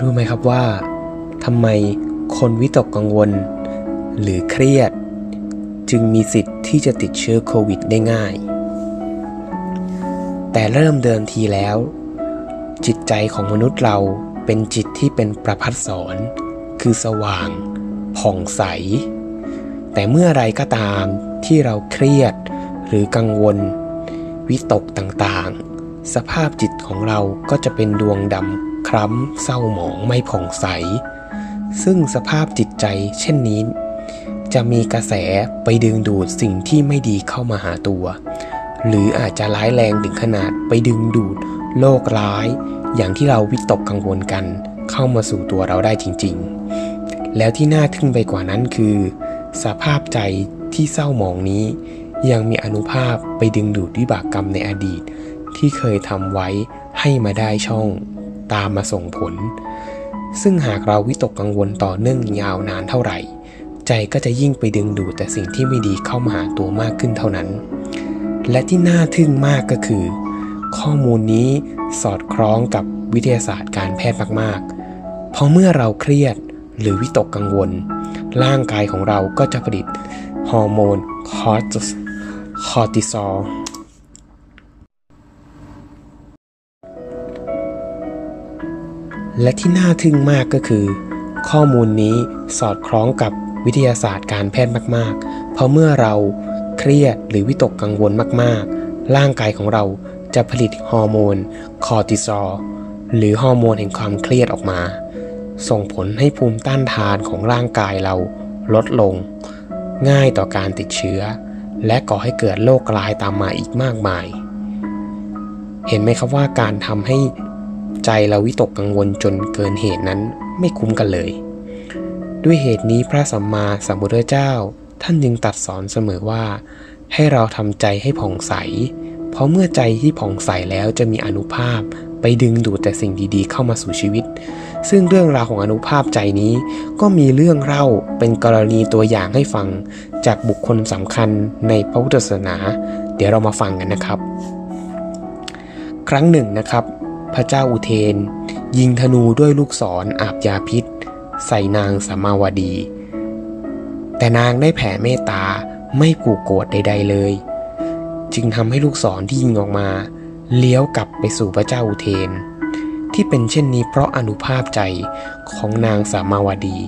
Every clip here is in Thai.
รู้ไหมครับว่าทำไมคนวิตกกังวล หรือเครียด จึงมีสิทธิ์ที่จะติดเชื้อโควิดได้ง่าย แต่เริ่มเดิมทีแล้ว จิตใจของมนุษย์เราเป็นจิตที่เป็นประพัดสอนคือสว่าง ผ่องใส แต่เมื่อไรก็ตามที่เราเครียดหรือกังวล วิตกต่างๆ สภาพจิตของเราก็จะเป็นดวงดำ คล้ำเศร้าหมองไม่ผ่องใส ซึ่งสภาพจิตใจเช่นนี้ จะมีกระแสไปดึงดูดสิ่งที่ไม่ดีเข้ามาหาตัว หรืออาจจะร้ายแรงถึงขนาดไปดึงดูดโรคร้าย อย่างที่เราวิตกกังวลกัน เข้ามาสู่ตัวเราได้จริง ๆ แล้วที่น่าทึ่งไปกว่านั้นคือ สภาพใจที่เศร้าหมองนี้ ยังมีอนุภาพไปดึงดูดวิบากกรรมในอดีต ที่เคยทำไว้ให้มาได้ช่อง ตามมาส่งผล ซึ่งหากเราวิตกกังวลต่อเนื่องยาวนานเท่าไหร่ ใจก็จะยิ่งไปดึงดูดแต่สิ่งที่ไม่ดีเข้ามาหาตัวมากขึ้นเท่านั้น และที่น่าทึ่งมากก็คือ ข้อมูลนี้สอดคล้องกับวิทยาศาสตร์การแพทย์มากๆ เพราะเมื่อเราเครียดหรือวิตกกังวล ร่างกายของเราก็จะผลิตฮอร์โมนคอร์ติซอล และที่น่าทึ่งมากก็คือ ข้อมูลนี้สอดคล้องกับวิทยาศาสตร์การแพทย์มาก ๆ เพราะเมื่อเราเครียดหรือวิตกกังวลมาก ๆ ร่างกายของเราจะผลิตฮอร์โมนคอร์ติซอลหรือฮอร์โมนแห่งความเครียดออกมา ส่งผลให้ภูมิต้านทานของร่างกายเราลดลง ง่ายต่อการติดเชื้อ และก่อให้เกิดโรคร้ายตามมาอีกมากมาย เห็นไหมครับว่าการทำให้ ใจเราวิตกกังวลจนเกินเหตุนั้นไม่คุ้มกันเลย ด้วยเหตุนี้พระสัมมาสัมพุทธเจ้า ท่านจึงตรัสสอนเสมอว่า ให้เราทำใจให้ผ่องใส เพราะเมื่อใจที่ผ่องใสแล้วจะมีอนุภาพไปดึงดูดแต่สิ่งดีๆ เข้ามาสู่ชีวิต ซึ่งเรื่องราวของอนุภาพใจนี้ ก็มีเรื่องเล่าเป็นกรณีตัวอย่างให้ฟัง จากบุคคลสำคัญในพระพุทธศาสนา เดี๋ยวเรามาฟังกันนะครับ ครั้งหนึ่งนะครับ พระเจ้าอุเทน ยิงธนูด้วยลูกศรออาบยาพิษ ใส่นางสมาวดี แต่นางได้แผ่เมตตาไม่ผูโกรธใด ๆเลย จึงทำให้ลูกศรที่ยิงออกมา เลี้ยวกลับไปสู่พระเจ้าอุเทน ที่เป็นเช่นนี้เพราะอนุภาพใจของนางสามาวดี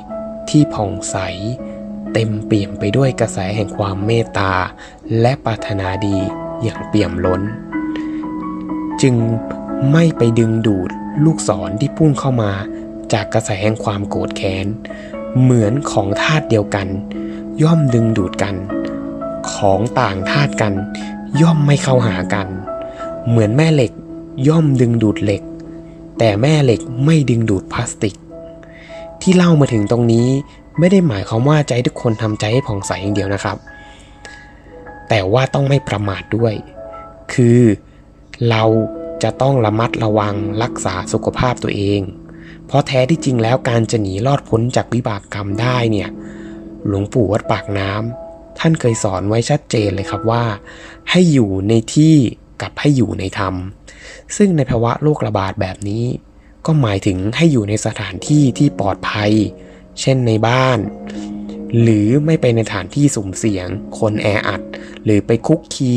ที่ผ่องใส เต็มเปี่ยมไปด้วยกระแสแห่งความเมตตา และปรารถนาดีอย่างเปี่ยมล้น จึง ไม่ไปดึงดูดลูกศรที่พุ่งเข้ามา จากกระแสแห่งความโกรธแค้น เหมือนของธาตุเดียวกัน ย่อมดึงดูดกัน ของต่างธาตุกัน ย่อมไม่เข้าหากัน เหมือนแม่เหล็กย่อมดึงดูดเหล็ก แต่แม่เหล็กไม่ดึงดูดพลาสติก ที่เล่ามาถึงตรงนี้ไม่ได้หมายความว่าใจทุกคนทำใจให้ผ่องใสอย่างเดียวนะครับ แต่ว่าต้องไม่ประมาทด้วย คือเรา จะต้องระมัดระวังรักษาสุขภาพตัวเอง เพราะแท้ที่จริงแล้วการจะหนีรอดพ้นจากวิบากกรรมได้เนี่ย หลวงปู่วัดปากน้ำท่านเคยสอนไว้ชัดเจนเลยครับว่า ให้อยู่ในที่กับให้อยู่ในธรรม ซึ่งในภาวะโรคระบาดแบบนี้ ก็หมายถึงให้อยู่ในสถานที่ที่ปลอดภัย เช่นในบ้าน หรือไม่ไปในสถานที่สุ่มเสี่ยง คนแออัด หรือไปคุกคี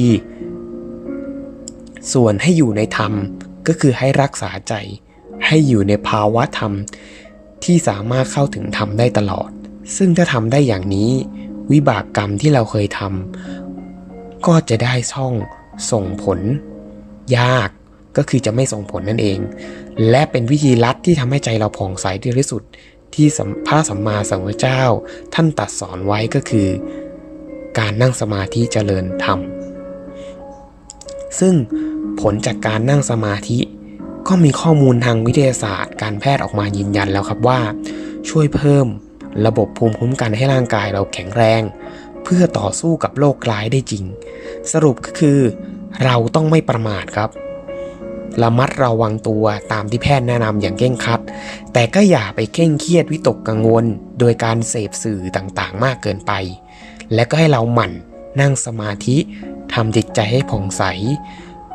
ส่วนให้อยู่ในธรรมก็คือให้รักษาใจ ให้อยู่ในภาวะธรรม ที่สามารถเข้าถึงธรรมได้ตลอด ซึ่งถ้าทำได้อย่างนี้ วิบากกรรมที่เราเคยทำก็จะได้ช่องส่งผล ยากก็คือจะไม่ส่งผลนั่นเอง และเป็นวิธีลัดที่ทำให้ใจเราผ่องใสที่สุดที่พระสัมมาสัมพุทธเจ้า ท่านตรัสสอนไว้ก็คือ การนั่งสมาธิเจริญธรรม ซึ่งผลจากการนั่งสมาธิ ก็มีข้อมูลทางวิทยาศาสตร์ การแพทย์ออกมายืนยันแล้วครับว่า ช่วยเพิ่มระบบภูมิคุ้มกันให้ร่างกายเราแข็งแรง เพื่อต่อสู้กับโรคร้ายได้จริง สรุปก็คือ เราต้องไม่ประมาทครับระมัดระวังตัวตามที่แพทย์แนะนำอย่างเคร่งครัด แต่ก็อย่าไปเคร่งเครียดวิตกกังวล โดยการเสพสื่อต่างๆ มากเกินไป และก็ให้เราหมั่นนั่งสมาธิำจิตใจให้ผ่องใส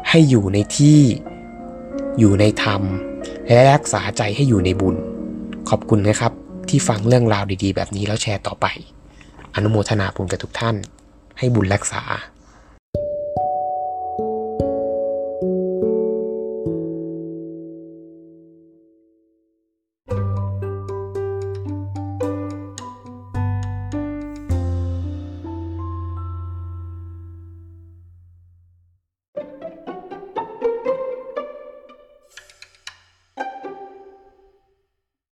ให้อยู่ในที่ อยู่ในธรรม และรักษาใจให้อยู่ในบุญ ขอบคุณนะครับ ที่ฟังเรื่องราวดีๆ แบบนี้แล้วแชร์ต่อไป อนุโมทนาบุญกับทุกท่าน ให้บุญรักษา